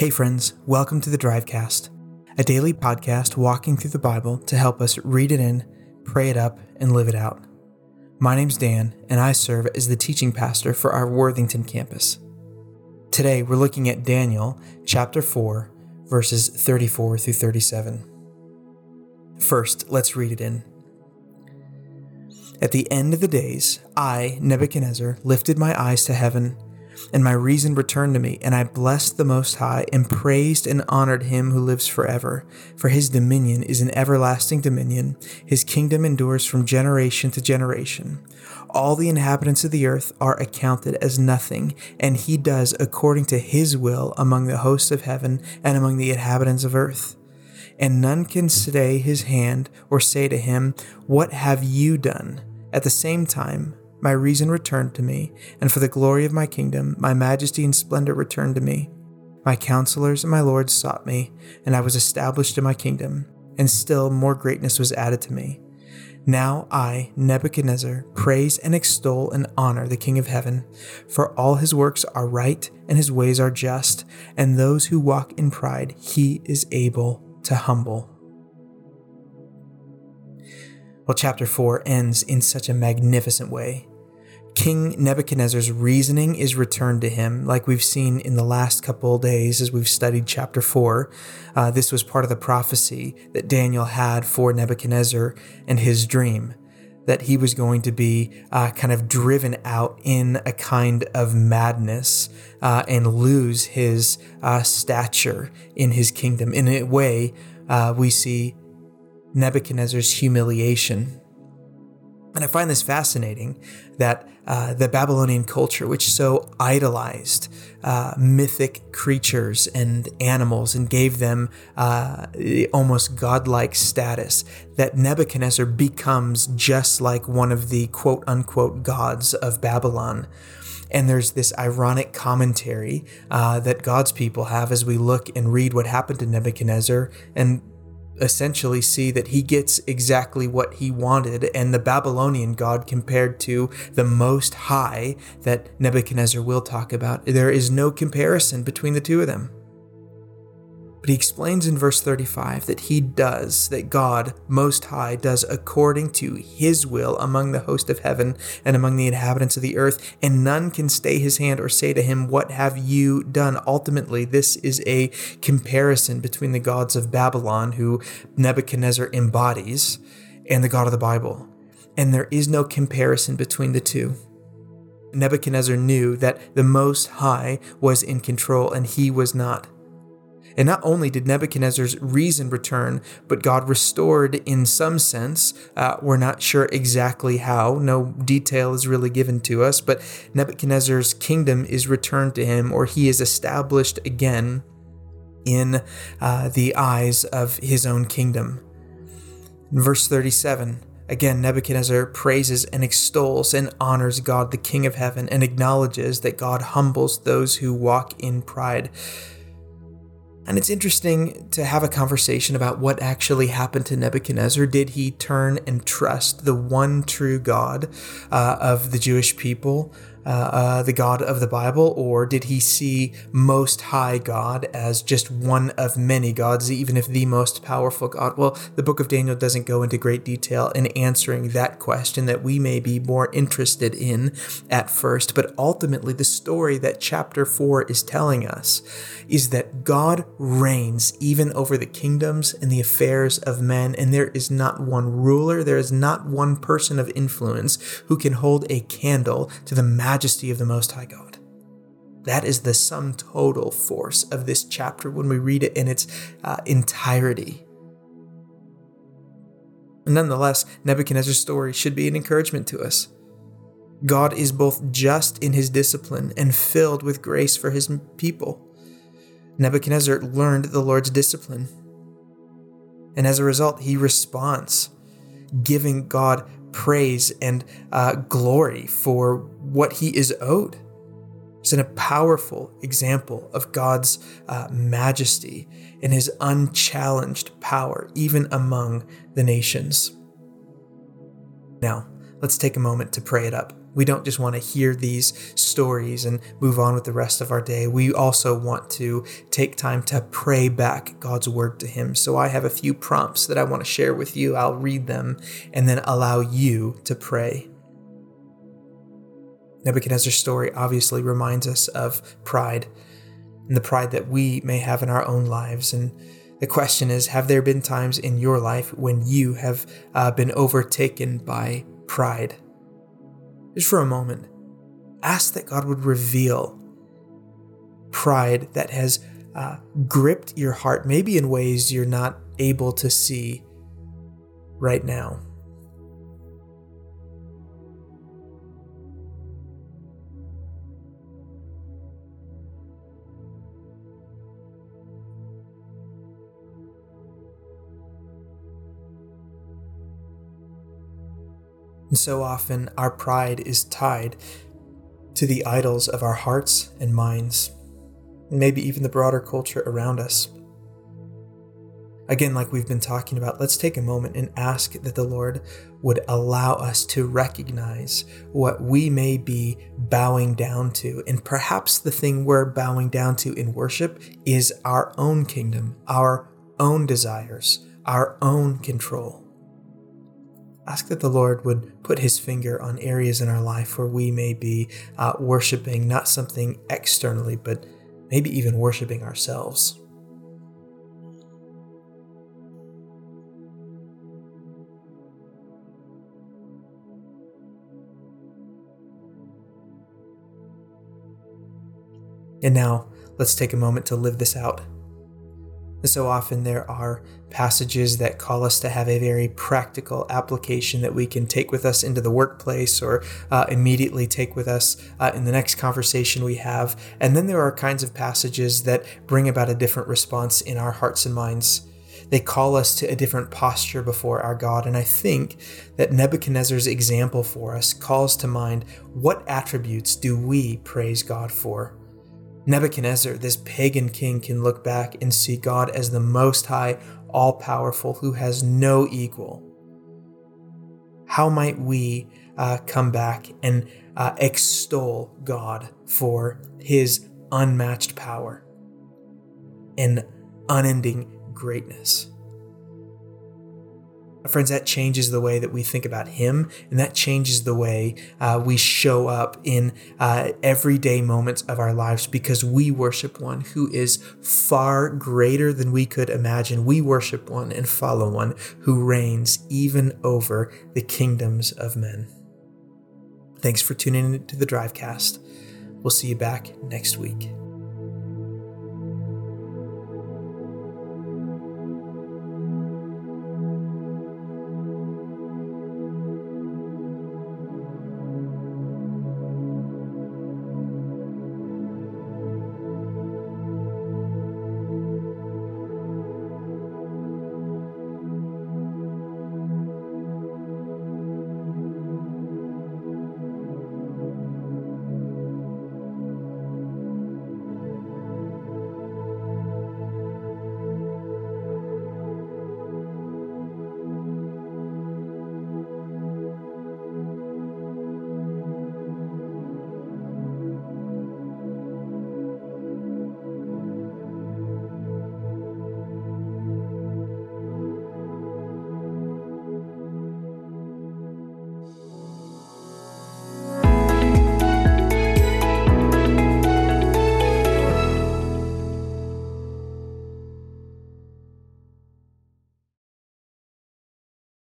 Hey, friends, welcome to the Drivecast, a daily podcast walking through the Bible to help us read it in, pray it up, and live it out. My name's Dan, and I serve as the teaching pastor for our Worthington campus. Today, we're looking at Daniel chapter 4, verses 34 through 37. First, let's read it in. At the end of the days, I, Nebuchadnezzar, lifted my eyes to heaven and my reason returned to me, and I blessed the Most High, and praised and honored him who lives forever. For his dominion is an everlasting dominion, his kingdom endures from generation to generation. All the inhabitants of the earth are accounted as nothing, and he does according to his will among the hosts of heaven and among the inhabitants of earth. And none can stay his hand or say to him, What have you done? At the same time, my reason returned to me, and for the glory of my kingdom, my majesty and splendor returned to me. My counselors and my lords sought me, and I was established in my kingdom, and still more greatness was added to me. Now I, Nebuchadnezzar, praise and extol and honor the King of heaven, for all his works are right and his ways are just, and those who walk in pride he is able to humble. Well, chapter 4 ends in such a magnificent way. King Nebuchadnezzar's reasoning is returned to him, like we've seen in the last couple days as we've studied chapter 4. Uh, this was part of the prophecy that Daniel had for Nebuchadnezzar and his dream that he was going to be uh, kind of driven out in a kind of madness uh, and lose his uh, stature in his kingdom. In a way, uh, we see Nebuchadnezzar's humiliation. And I find this fascinating that uh, the Babylonian culture, which so idolized uh, mythic creatures and animals and gave them uh, almost godlike status, that Nebuchadnezzar becomes just like one of the quote unquote gods of Babylon. And there's this ironic commentary uh, that God's people have as we look and read what happened to Nebuchadnezzar and essentially see that he gets exactly what he wanted, and the Babylonian god compared to the Most High that Nebuchadnezzar will talk about. There is no comparison between the two of them. But he explains in verse 35 that he does, that God, Most High, does according to his will among the host of heaven and among the inhabitants of the earth, and none can stay his hand or say to him, What have you done? Ultimately, this is a comparison between the gods of Babylon, who Nebuchadnezzar embodies, and the God of the Bible. And there is no comparison between the two. Nebuchadnezzar knew that the Most High was in control and he was not. And not only did Nebuchadnezzar's reason return, but God restored in some sense. Uh, we're not sure exactly how, no detail is really given to us, but Nebuchadnezzar's kingdom is returned to him, or he is established again in uh, the eyes of his own kingdom. In verse 37, Again, Nebuchadnezzar praises and extols and honors God, the King of heaven, and acknowledges that God humbles those who walk in pride. And it's interesting to have a conversation about what actually happened to Nebuchadnezzar. Did he turn and trust the one true God uh, of the Jewish people? Uh, uh, the God of the Bible, or did he see Most High God as just one of many gods, even if the most powerful God? Well, the book of Daniel doesn't go into great detail in answering that question that we may be more interested in at first, but ultimately, the story that chapter 4 is telling us is that God reigns even over the kingdoms and the affairs of men, and there is not one ruler, there is not one person of influence who can hold a candle to the majesty of the Most High God. That is the sum total force of this chapter when we read it in its uh, entirety. Nonetheless, Nebuchadnezzar's story should be an encouragement to us. God is both just in his discipline and filled with grace for his people. Nebuchadnezzar learned the Lord's discipline. And as a result, he responds, giving God praise and uh, glory for what he is owed. It's in a powerful example of God's uh, majesty and his unchallenged power, even among the nations. Now, let's take a moment to pray it up. We don't just want to hear these stories and move on with the rest of our day. We also want to take time to pray back God's word to Him. So I have a few prompts that I want to share with you. I'll read them and then allow you to pray. Nebuchadnezzar's story obviously reminds us of pride and the pride that we may have in our own lives. And the question is Have there been times in your life when you have uh, been overtaken by pride? Just for a moment, ask that God would reveal pride that has uh, gripped your heart, maybe in ways you're not able to see right now. So often our pride is tied to the idols of our hearts and minds, and maybe even the broader culture around us. Again, like we've been talking about, let's take a moment and ask that the Lord would allow us to recognize what we may be bowing down to. And perhaps the thing we're bowing down to in worship is our own kingdom, our own desires, our own control ask that the Lord would put his finger on areas in our life where we may be uh, worshiping not something externally, but maybe even worshiping ourselves. And now, let's take a moment to live this out. So often there are passages that call us to have a very practical application that we can take with us into the workplace or uh, immediately take with us uh, in the next conversation we have. And then there are kinds of passages that bring about a different response in our hearts and minds. They call us to a different posture before our God. And I think that Nebuchadnezzar's example for us calls to mind what attributes do we praise God for? Nebuchadnezzar, this pagan king, can look back and see God as the Most High, all powerful, who has no equal. How might we uh, come back and uh, extol God for his unmatched power and unending greatness? Friends, that changes the way that we think about Him, and that changes the way uh, we show up in uh, everyday moments of our lives because we worship one who is far greater than we could imagine. We worship one and follow one who reigns even over the kingdoms of men. Thanks for tuning in to the Drivecast. We'll see you back next week.